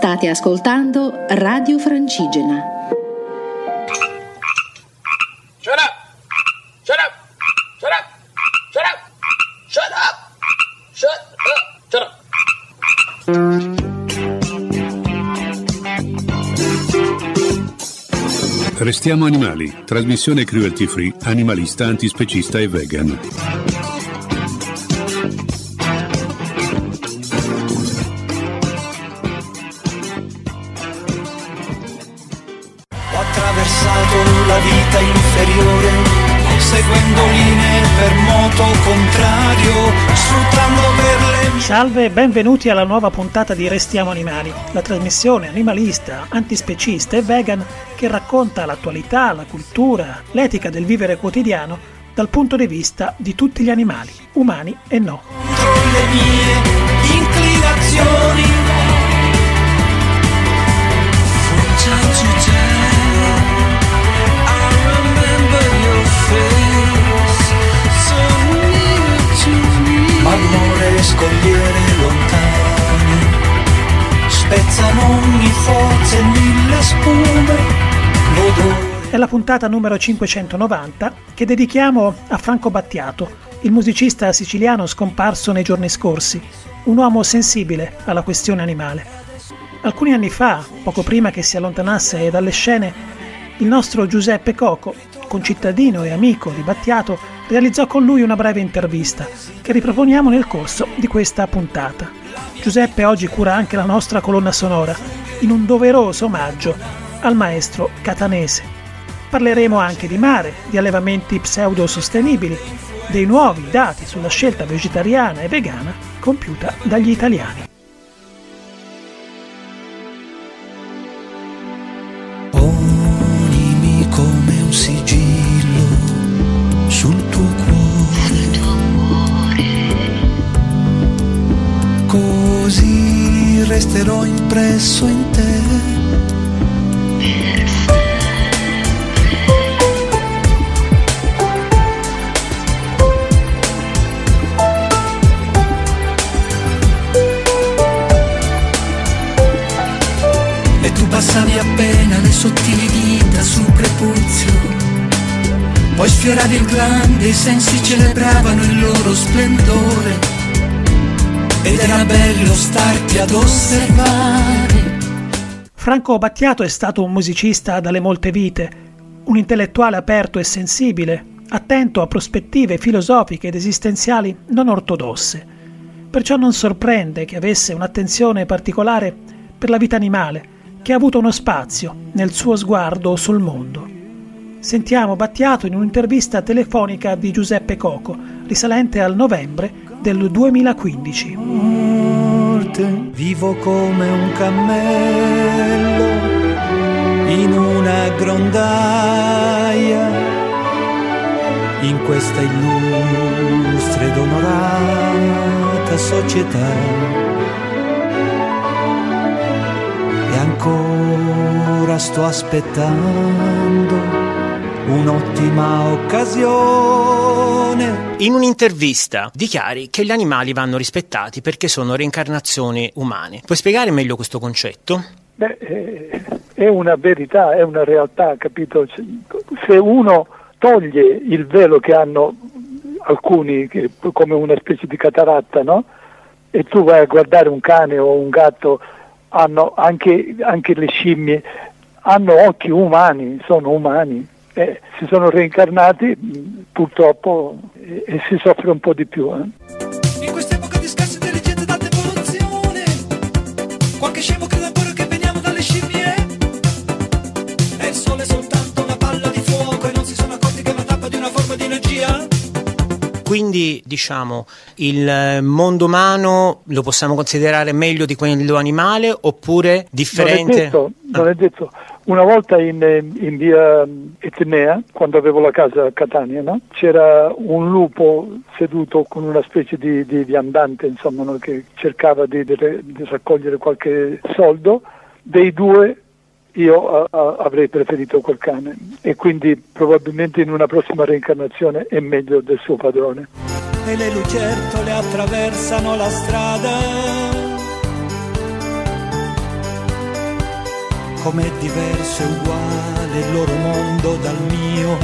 State ascoltando Radio Francigena. Shut up! Shut up! Shut up! Shut up! Shut up! Shut up! Shut up! Restiamo animali. Trasmissione cruelty free, animalista, antispecista e vegan. Salve benvenuti alla nuova puntata di Restiamo Animali, la trasmissione animalista, antispecista e vegan che racconta l'attualità, la cultura, l'etica del vivere quotidiano dal punto di vista di tutti gli animali, umani e no. contro le mie inclinazioni. Me. Marmore e scogliere lontane, spezzano ogni forza e mille spume, l'odore. È la puntata numero 590 che dedichiamo a Franco Battiato, il musicista siciliano scomparso nei giorni scorsi, un uomo sensibile alla questione animale. Alcuni anni fa, poco prima che si allontanasse dalle scene, il nostro Giuseppe Coco, concittadino e amico di Battiato, realizzò con lui una breve intervista che riproponiamo nel corso di questa puntata. Giuseppe oggi cura anche la nostra colonna sonora, in un doveroso omaggio al maestro catanese. Parleremo anche di mare, di allevamenti pseudo-sostenibili, dei nuovi dati sulla scelta vegetariana e vegana compiuta dagli italiani. Resterò impresso in te. E tu passavi appena le sottili dita sul prepuzio. Poi sfioravi il glande, i sensi celebravano il loro splendore. Ed era bello starti ad osservare. Franco Battiato è stato un musicista dalle molte vite, un intellettuale aperto e sensibile, attento a prospettive filosofiche ed esistenziali non ortodosse. Perciò non sorprende che avesse un'attenzione particolare per la vita animale, che ha avuto uno spazio nel suo sguardo sul mondo. Sentiamo Battiato in un'intervista telefonica di Giuseppe Coco, risalente al novembre del 2015. Vivo come un cammello in una grondaia, in questa illustre ed onorata società. E ancora sto aspettando un'ottima occasione. In un'intervista dichiari che gli animali vanno rispettati perché sono reincarnazioni umane. Puoi spiegare meglio questo concetto? Beh, eh, è una verità, è una realtà, capito? Se uno toglie il velo che hanno alcuni, come una specie di cataratta, no? E tu vai a guardare un cane o un gatto, hanno anche, anche le scimmie, hanno occhi umani, sono umani. Eh, si sono reincarnati mh, purtroppo e, e si soffre un po' di più. Eh. In quest'epoca di scarsa intelligenza ed alta evoluzione, qualche scemo crede ancora che veniamo dalle scimmie. È il sole soltanto una palla di fuoco e non si sono accorti che è una tappa di una forma di energia. Quindi, diciamo, il eh, mondo umano lo possiamo considerare meglio di quello animale oppure Non è differente? detto, non è detto. Una volta in, eh, in via Etnea, quando avevo la casa a Catania, no? c'era un lupo seduto con una specie di, di viandante, insomma, no? che cercava di, di di raccogliere qualche soldo. Dei due io a- a- avrei preferito quel cane e quindi probabilmente in una prossima reincarnazione è meglio del suo padrone. E le lucertole attraversano la strada. Com'è diverso e uguale il loro mondo dal mio.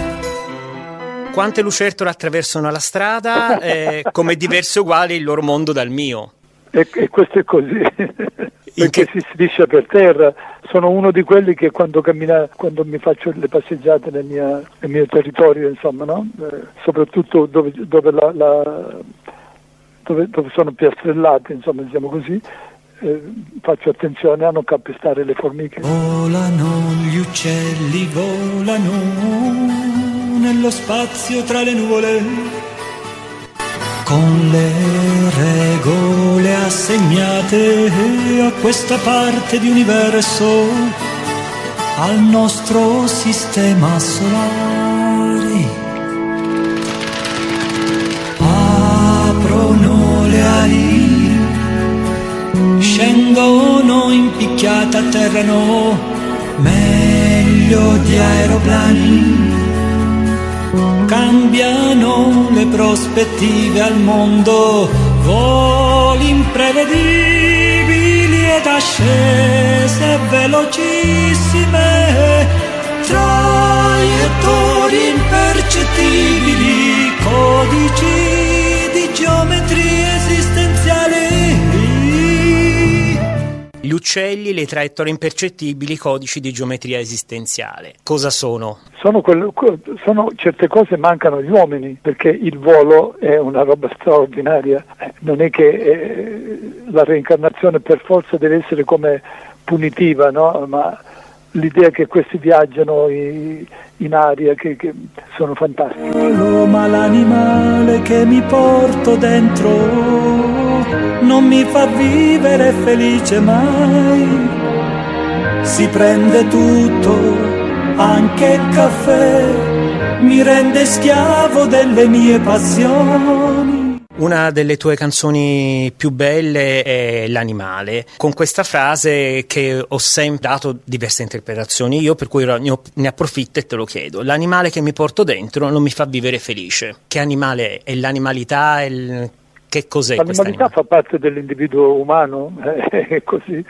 Quante lucertole attraversano la strada, eh, come diverso e uguale il loro mondo dal mio. E, e questo è così, perché che- si striscia per terra. Sono uno di quelli che quando cammina, quando mi faccio le passeggiate nel, mia- nel mio territorio, insomma, no? Eh, soprattutto dove, dove, la- la- dove- dove sono piastrellate, insomma, diciamo così, eh, faccio attenzione a non calpestare le formiche. Volano gli uccelli, volano nello spazio tra le nuvole. Con le regole assegnate a questa parte di universo, al nostro sistema solare. Aprono le ali, scendono in picchiata, atterrano meglio di aeroplani. Cambiano le prospettive al mondo, voli imprevedibili ed ascese velocissime, traiettorie impercettibili, codici di geometrie Gli uccelli, le traiettorie impercettibili, i codici di geometria esistenziale. Cosa sono? Sono, quelle- que- sono certe cose mancano agli uomini perché il volo è una roba straordinaria, Eh, non è che eh, la reincarnazione per forza deve essere come punitiva, no? ma l'idea che questi viaggiano i- in aria che, che sono fantastici. L'animale che mi porto dentro non mi fa vivere felice mai. Si prende tutto, anche il caffè, mi rende schiavo delle mie passioni. Una delle tue canzoni più belle è L'animale, con questa frase che ho sempre dato diverse interpretazioni io, per cui ne approfitto e te lo chiedo. L'animale che mi porto dentro non mi fa vivere felice. Che animale è? È l'animalità? È il- Che cos'è L'animalità fa parte dell'individuo umano, è così.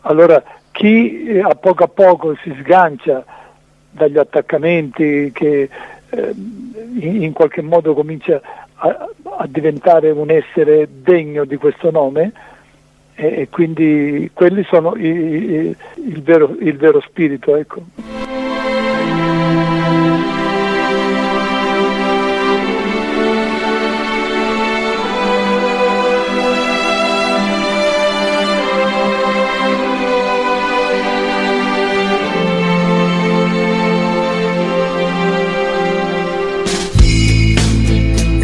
Allora, chi eh, a poco a poco si sgancia dagli attaccamenti, che eh, in, in qualche modo comincia a, a diventare un essere degno di questo nome, e, e quindi quelli sono i- i- il, vero, il vero spirito. Ecco.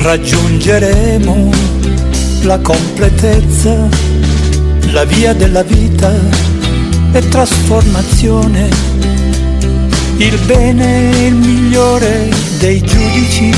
Raggiungeremo la completezza, la via della vita e trasformazione, il bene e il migliore dei giudici.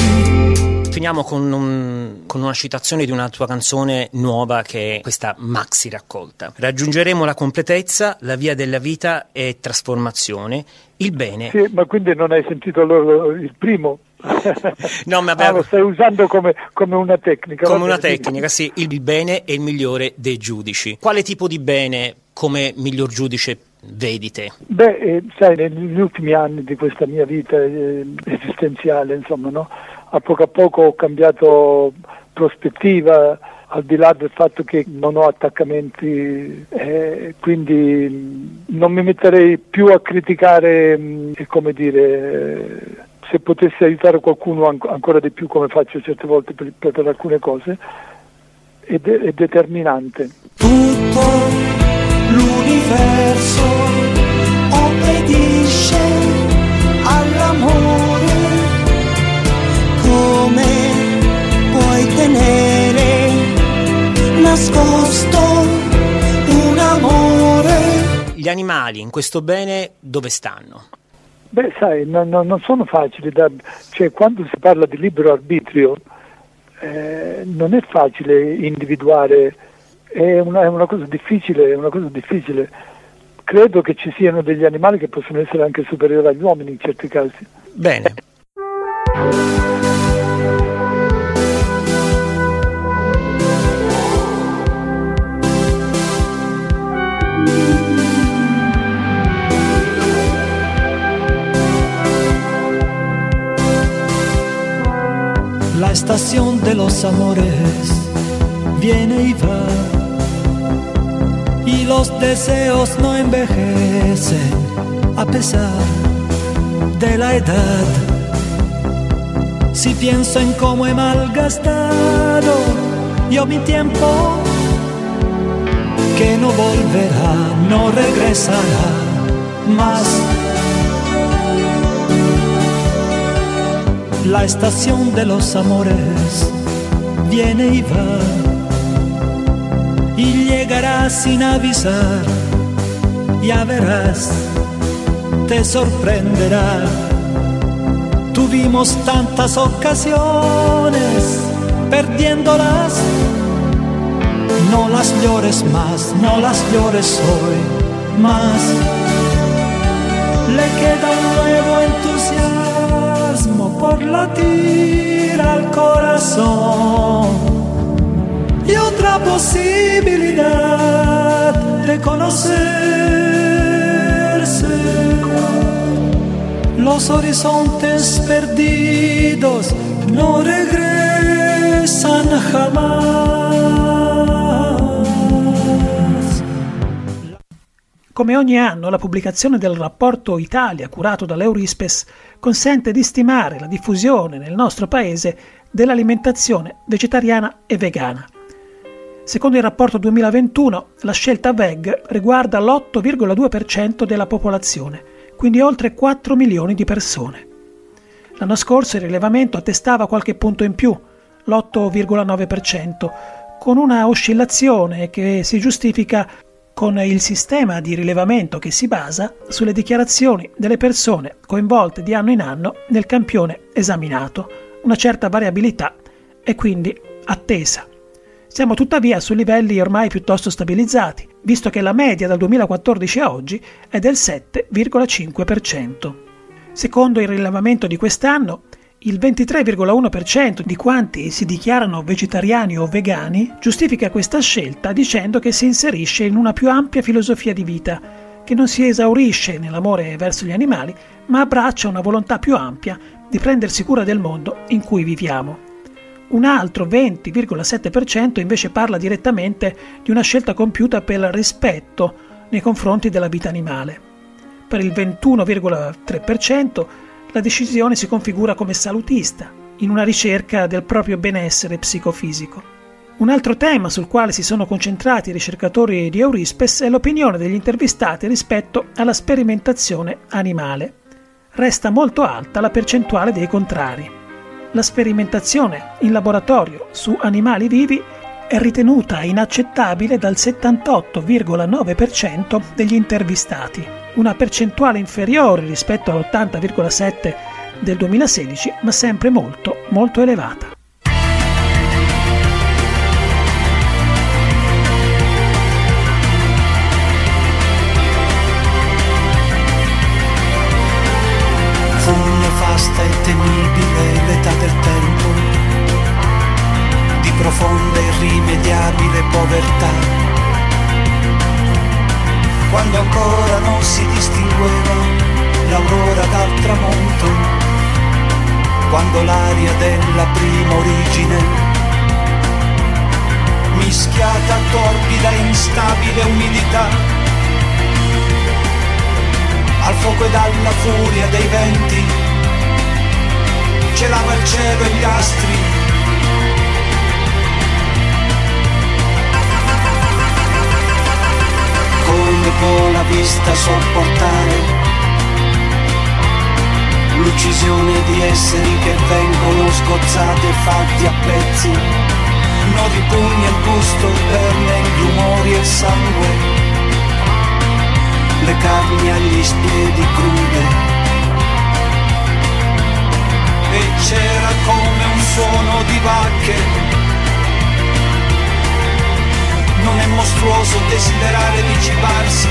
Finiamo con, un- con una citazione di una tua canzone nuova che è questa maxi raccolta. Raggiungeremo la completezza, la via della vita e trasformazione, il bene. Sì, ma quindi non hai sentito allora il primo? No, ma Ah, abbiamo- lo stai usando come, come una tecnica. Come una tecnica, sì, il bene è il migliore dei giudici. Quale tipo di bene come miglior giudice vedi te? Beh, eh, sai, negli ultimi anni di questa mia vita eh, esistenziale, insomma, no? a poco a poco ho cambiato prospettiva, al di là del fatto che non ho attaccamenti, eh, quindi mh, non mi metterei più a criticare, e come dire, se potessi aiutare qualcuno an- ancora di più come faccio certe volte per, per- per alcune cose, è, de- è determinante. Tutto l'universo obbedisce all'amore. Come puoi tenere nascosto un amore? Gli animali in questo bene dove stanno? Beh, sai, non, non- sono facili, da, cioè quando si parla di libero arbitrio eh, non è facile individuare, è una, è una cosa difficile, è una cosa difficile. Credo che ci siano degli animali che possono essere anche superiori agli uomini in certi casi. Bene. Estación de los amores viene y va. Y los deseos no envejecen a pesar de la edad. Si pienso en cómo he malgastado yo mi tiempo, que no volverá, no regresará más. La estación de los amores viene y va y llegará sin avisar, ya verás, te sorprenderá. Tuvimos tantas ocasiones perdiéndolas no las llores más, no las llores hoy más. Le queda un nuevo entusiasmo por latir al corazón y otra posibilidad de conocerse. Los horizontes perdidos no regresan jamás. Come ogni anno, la pubblicazione del rapporto Italia curato dall'Eurispes consente di stimare la diffusione nel nostro paese dell'alimentazione vegetariana e vegana. Secondo il rapporto 2021, la scelta VEG riguarda l'8,2% della popolazione, quindi oltre 4 milioni di persone. L'anno scorso il rilevamento attestava qualche punto in più, l'8,9%, con una oscillazione che si giustifica con il sistema di rilevamento che si basa sulle dichiarazioni delle persone coinvolte di anno in anno nel campione esaminato. Una certa variabilità è quindi attesa. Siamo tuttavia su livelli ormai piuttosto stabilizzati, visto che la media dal 2014 a oggi è del 7,5%. Secondo il rilevamento di quest'anno, il 23,1% di quanti si dichiarano vegetariani o vegani giustifica questa scelta dicendo che si inserisce in una più ampia filosofia di vita, che non si esaurisce nell'amore verso gli animali, ma abbraccia una volontà più ampia di prendersi cura del mondo in cui viviamo. Un altro 20,7% invece parla direttamente di una scelta compiuta per rispetto nei confronti della vita animale. Per il 21,3% la decisione si configura come salutista, in una ricerca del proprio benessere psicofisico. Un altro tema sul quale si sono concentrati i ricercatori di Eurispes è l'opinione degli intervistati rispetto alla sperimentazione animale. Resta molto alta la percentuale dei contrari. La sperimentazione in laboratorio su animali vivi è ritenuta inaccettabile dal 78,9% degli intervistati, una percentuale inferiore rispetto all'80,7% del 2016, ma sempre molto, molto elevata. Irrimediabile povertà, quando ancora non si distingueva l'aurora dal tramonto, quando l'aria della prima origine, mischiata a torbida e instabile umidità, al fuoco ed alla furia dei venti, celava il cielo e gli astri. Come può la vista sopportare l'uccisione di esseri che vengono sgozzati e fatti a pezzi? Non ripugna il gusto, perne, gli umori e il sangue le carni agli spiedi crude. E c'era come un suono di vacche. Non è mostruoso desiderare di cibarsi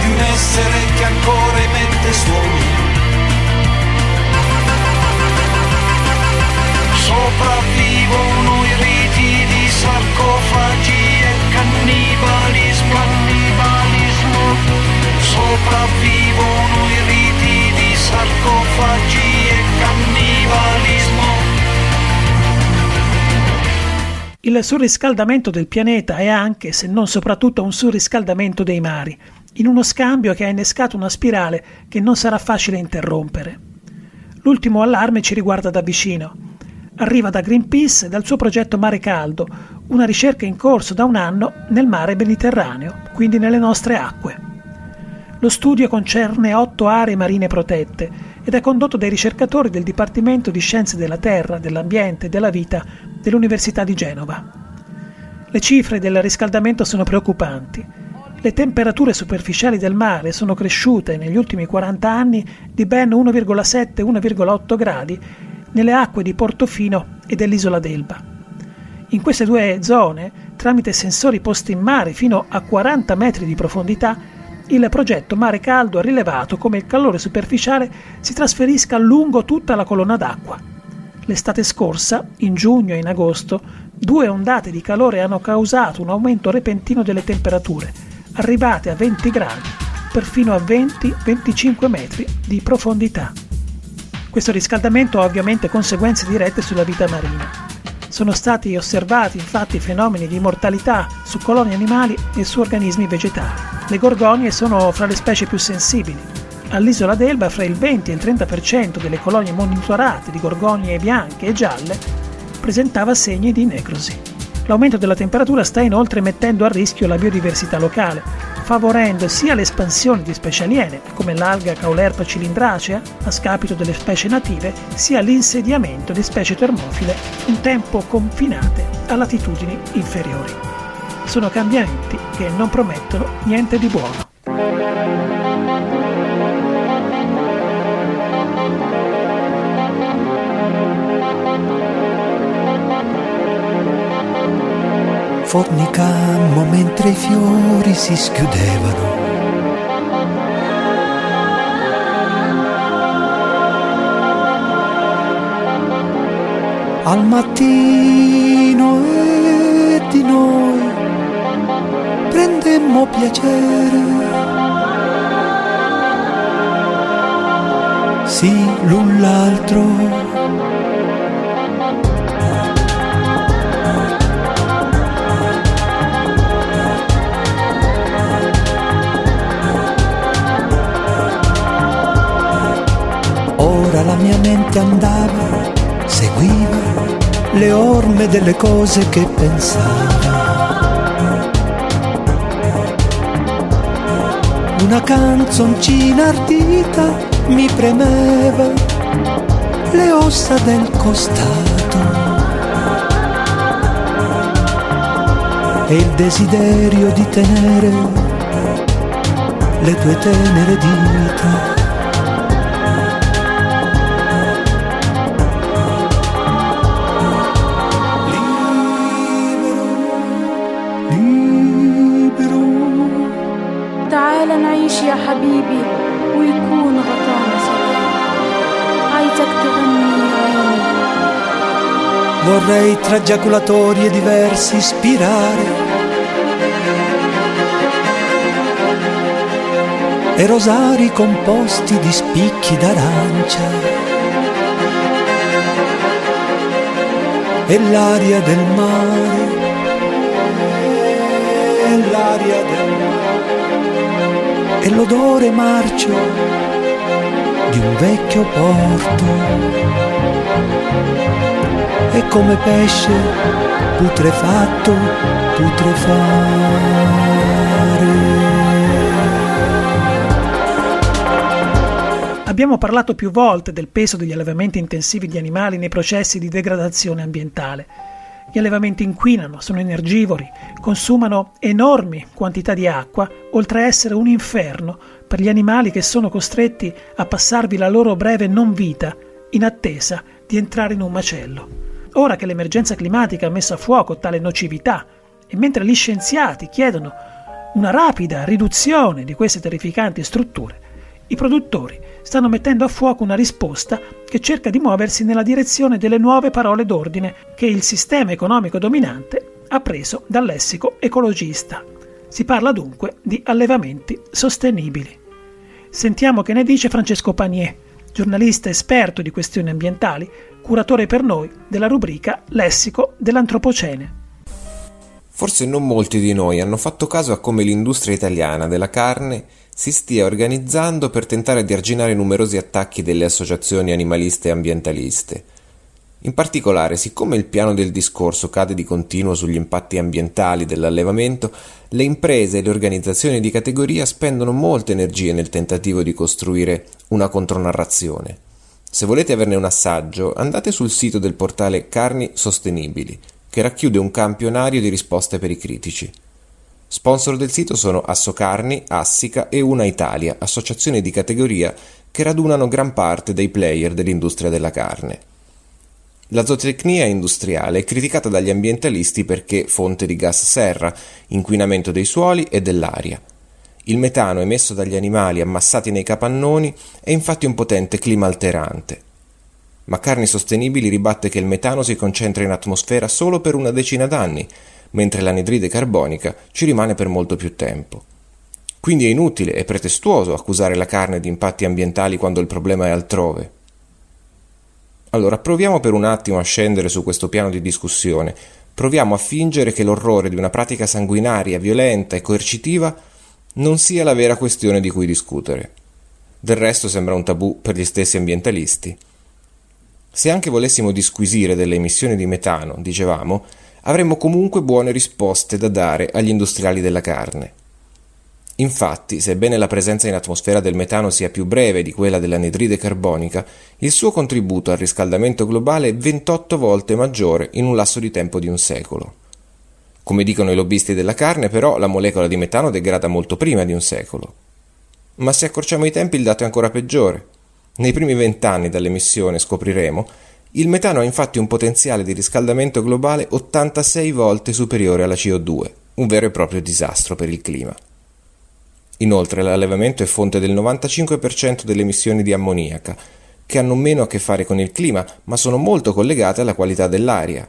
di un essere che ancora emette suoni. Sopravvivono i riti di sarcofagi e cannibalismo, Il surriscaldamento del pianeta è anche, se non soprattutto, un surriscaldamento dei mari, in uno scambio che ha innescato una spirale che non sarà facile interrompere. L'ultimo allarme ci riguarda da vicino. Arriva da Greenpeace e dal suo progetto Mare Caldo, una ricerca in corso da un anno nel mare Mediterraneo, quindi nelle nostre acque. Lo studio concerne otto aree marine protette ed è condotto dai ricercatori del Dipartimento di Scienze della Terra, dell'Ambiente e della Vita dell'Università di Genova. Le cifre del riscaldamento sono preoccupanti. Le temperature superficiali del mare sono cresciute negli ultimi 40 anni di ben 1,7-1,8 gradi nelle acque di Portofino e dell'isola d'Elba. In queste due zone, tramite sensori posti in mare fino a 40 metri di profondità, il progetto Mare Caldo ha rilevato come il calore superficiale si trasferisca lungo tutta la colonna d'acqua L'estate scorsa, in giugno e in agosto, due ondate di calore hanno causato un aumento repentino delle temperature, arrivate a 20 gradi, perfino a 20-25 metri di profondità. Questo riscaldamento ha ovviamente conseguenze dirette sulla vita marina. Sono stati osservati infatti fenomeni di mortalità su colonie animali e su organismi vegetali. Le gorgonie sono fra le specie più sensibili, all'isola d'Elba fra il 20 e il 30% delle colonie monitorate di gorgonie bianche e gialle presentava segni di necrosi. L'aumento della temperatura sta inoltre mettendo a rischio la biodiversità locale, favorendo sia l'espansione di specie aliene, come l'alga Caulerpa cilindracea, a scapito delle specie native, sia l'insediamento di specie termofile un tempo confinate a latitudini inferiori. Sono cambiamenti che non promettono niente di buono. Fornicammo mentre i fiori si schiudevano. Al mattino e di noi prendemmo piacere. Sì, l'un l'altro la mia mente andava, seguiva le orme delle cose che pensava. Una canzoncina ardita mi premeva le ossa del costato e il desiderio di tenere le tue tenere dita Vorrei tra giaculatori e diversi ispirare e rosari composti di spicchi d'arancia. E l'aria del mare. E l'aria del e l'odore marcio di un vecchio porto. E come pesce putrefatto, putrefare. Abbiamo parlato più volte del peso degli allevamenti intensivi di animali nei processi di degradazione ambientale. Gli allevamenti inquinano, sono energivori, consumano enormi quantità di acqua, oltre a essere un inferno per gli animali che sono costretti a passarvi la loro breve non vita in attesa di entrare in un macello. Ora che l'emergenza climatica ha messo a fuoco tale nocività e mentre gli scienziati chiedono una rapida riduzione di queste terrificanti strutture, i produttori stanno mettendo a fuoco una risposta che cerca di muoversi nella direzione delle nuove parole d'ordine che il sistema economico dominante ha preso dal lessico ecologista. Si parla dunque di allevamenti sostenibili. Sentiamo che ne dice Francesco Panier, giornalista esperto di questioni ambientali, curatore per noi della rubrica Lessico dell'Antropocene. Forse non molti di noi hanno fatto caso a come l'industria italiana della carne si stia organizzando per tentare di arginare numerosi attacchi delle associazioni animaliste e ambientaliste. In particolare, siccome il piano del discorso cade di continuo sugli impatti ambientali dell'allevamento, le imprese e le organizzazioni di categoria spendono molte energie nel tentativo di costruire una contronarrazione. Se volete averne un assaggio, andate sul sito del portale Carni Sostenibili, che racchiude un campionario di risposte per i critici. Sponsor del sito sono Assocarni, Assica e Una Italia, associazioni di categoria che radunano gran parte dei player dell'industria della carne. La zootecnia industriale è criticata dagli ambientalisti perché fonte di gas serra, inquinamento dei suoli e dell'aria. Il metano emesso dagli animali ammassati nei capannoni è infatti un potente clima alterante. Ma Carni Sostenibili ribatte che il metano si concentra in atmosfera solo per una decina d'anni mentre l'anidride carbonica ci rimane per molto più tempo. Quindi è inutile e pretestuoso accusare la carne di impatti ambientali quando il problema è altrove. Allora proviamo per un attimo a scendere su questo piano di discussione, proviamo a fingere che l'orrore di una pratica sanguinaria, violenta e coercitiva non sia la vera questione di cui discutere. Del resto sembra un tabù per gli stessi ambientalisti. Se anche volessimo disquisire delle emissioni di metano, dicevamo, avremmo comunque buone risposte da dare agli industriali della carne. Infatti, sebbene la presenza in atmosfera del metano sia più breve di quella dell'anidride carbonica, il suo contributo al riscaldamento globale è 28 volte maggiore in un lasso di tempo di un secolo. Come dicono i lobbisti della carne, però, la molecola di metano degrada molto prima di un secolo. Ma se accorciamo i tempi il dato è ancora peggiore. Nei primi vent'anni dall'emissione scopriremo il metano ha infatti un potenziale di riscaldamento globale 86 volte superiore alla CO2, un vero e proprio disastro per il clima. Inoltre l'allevamento è fonte del 95% delle emissioni di ammoniaca, che hanno meno a che fare con il clima, ma sono molto collegate alla qualità dell'aria.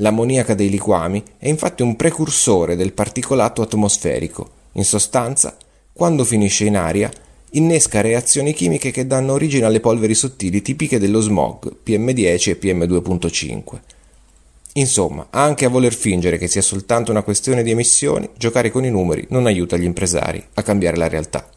L'ammoniaca dei liquami è infatti un precursore del particolato atmosferico. In sostanza, quando finisce in aria, innesca reazioni chimiche che danno origine alle polveri sottili tipiche dello smog PM10 e PM2.5. Insomma, anche a voler fingere che sia soltanto una questione di emissioni, giocare con i numeri non aiuta gli impresari a cambiare la realtà.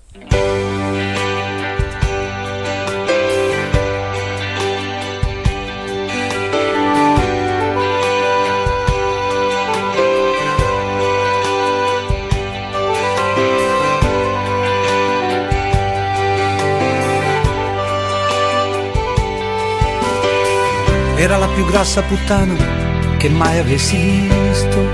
Era la più grassa puttana che mai avessi visto.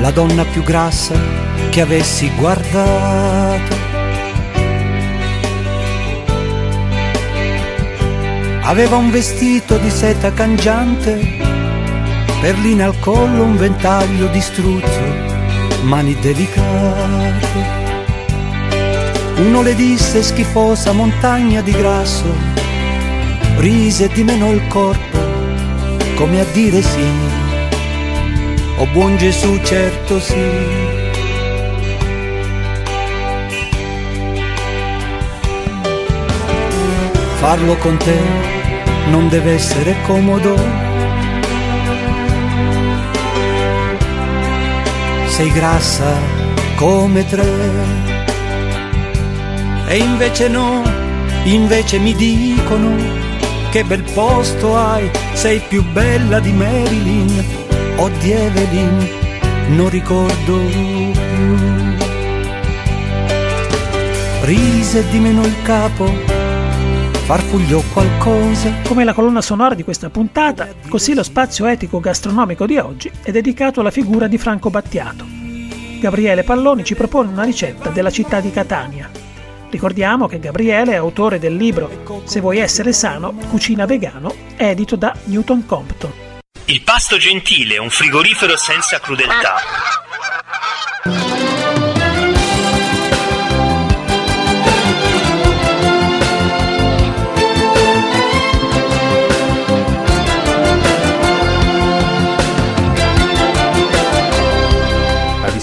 La donna più grassa che avessi guardato. Aveva un vestito di seta cangiante, perline al collo, un ventaglio di struzzo, mani delicate. Uno le disse schifosa montagna di grasso, rise e dimenò il corpo, come a dire sì, o buon Gesù certo sì. Farlo con te non deve essere comodo. Sei grassa come tre e invece no, invece mi dicono che bel posto hai, sei più bella di Marilyn o di Evelyn, non ricordo più. Rise di meno il capo, farfugliò qualcosa. Come la colonna sonora di questa puntata, così lo spazio etico gastronomico di oggi è dedicato alla figura di Franco Battiato. Gabriele Palloni ci propone una ricetta della città di Catania, Ricordiamo che Gabriele è autore del libro Se vuoi essere sano, cucina vegano, edito da Newton Compton. Il pasto gentile, un frigorifero senza crudeltà.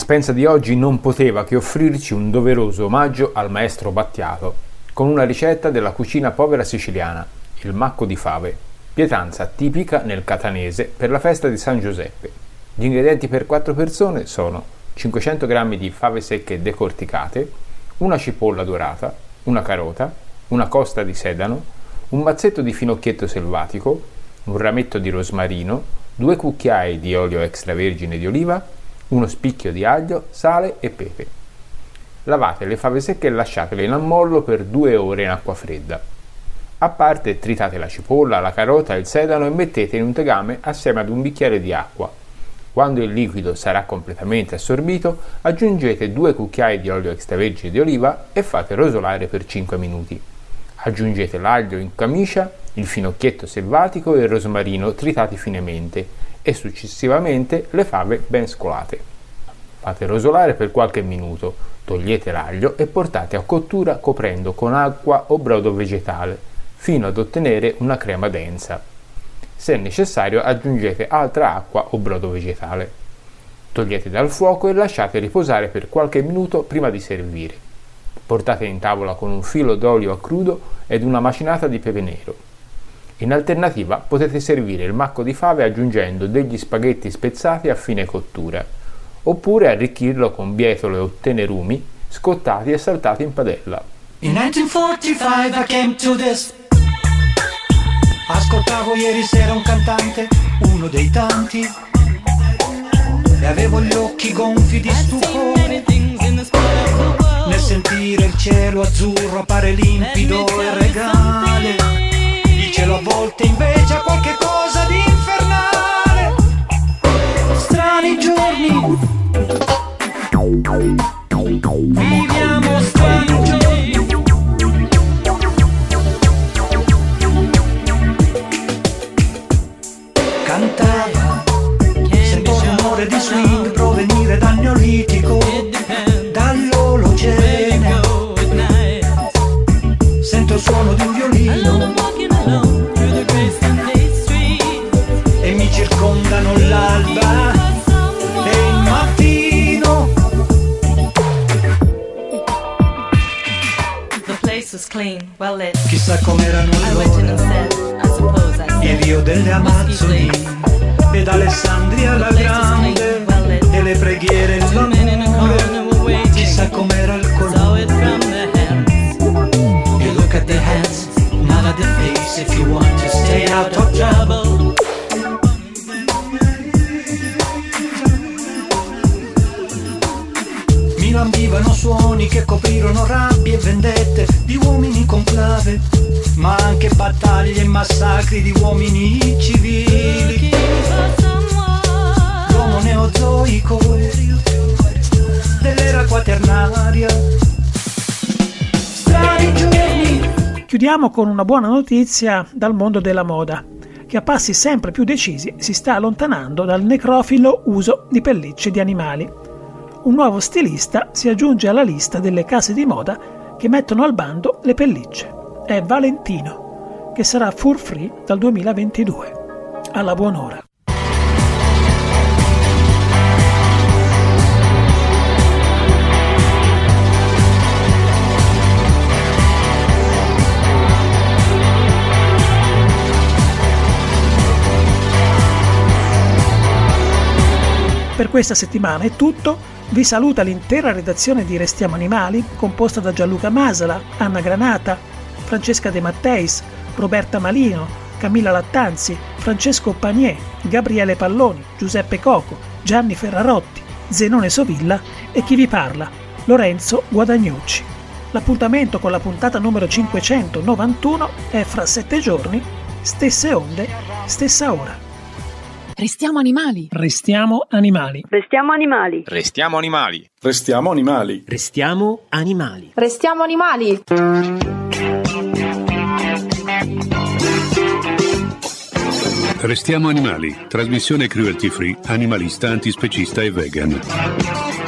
Dispensa di oggi non poteva che offrirci un doveroso omaggio al maestro Battiato, con una ricetta della cucina povera siciliana, il macco di fave, pietanza tipica nel catanese per la festa di San Giuseppe. Gli ingredienti per 4 persone sono 500 g di fave secche decorticate, una cipolla dorata, una carota, una costa di sedano, un mazzetto di finocchietto selvatico, un rametto di rosmarino, due cucchiai di olio extravergine di oliva, uno spicchio di aglio, sale e pepe. Lavate le fave secche e lasciatele in ammollo per due ore in acqua fredda. A parte tritate la cipolla, la carota e il sedano e mettete in un tegame assieme ad un bicchiere di acqua. Quando il liquido sarà completamente assorbito, aggiungete due cucchiai di olio extravergine di oliva e fate rosolare per 5 minuti. Aggiungete l'aglio in camicia, il finocchietto selvatico e il rosmarino tritati finemente e successivamente le fave ben scolate. Fate rosolare per qualche minuto, togliete l'aglio e portate a cottura coprendo con acqua o brodo vegetale fino ad ottenere una crema densa. Se necessario aggiungete altra acqua o brodo vegetale. Togliete dal fuoco e lasciate riposare per qualche minuto prima di servire. Portate in tavola con un filo d'olio a crudo ed una macinata di pepe nero. In alternativa potete servire il macco di fave aggiungendo degli spaghetti spezzati a fine cottura, oppure arricchirlo con bietole o tenerumi scottati e saltati in padella. In 1945 I came to this Ascoltavo ieri sera un cantante, uno dei tanti, e avevo gli occhi gonfi di stupore. Nel sentire il cielo azzurro appare limpido e regale, cielo a volte invece ha qualche cosa di infernale. Strani giorni, viviamo strani giorni. Battaglie e massacri di uomini civili. L'uomo neozoico dell'era quaternaria. Strani giorni. Chiudiamo con una buona notizia dal mondo della moda, che a passi sempre più decisi si sta allontanando dal necrofilo uso di pellicce di animali. Un nuovo stilista si aggiunge alla lista delle case di moda che mettono al bando le pellicce è Valentino, che sarà fur free dal 2022. Alla buon'ora. Per questa settimana è tutto. Vi saluta l'intera redazione di Restiamo Animali, composta da Gianluca Masala, Anna Granata, Francesca De Matteis, Roberta Malino, Camilla Lattanzi, Francesco Panier, Gabriele Palloni, Giuseppe Coco, Gianni Ferrarotti, Zenone Sovilla e chi vi parla, Lorenzo Guadagnucci. L'appuntamento con la puntata numero 591 è fra sette giorni, stesse onde, stessa ora. Restiamo animali. Restiamo animali. Restiamo animali. Restiamo animali. Restiamo animali. Restiamo animali. Restiamo animali. Restiamo animali. Trasmissione cruelty free, animalista, antispecista e vegan.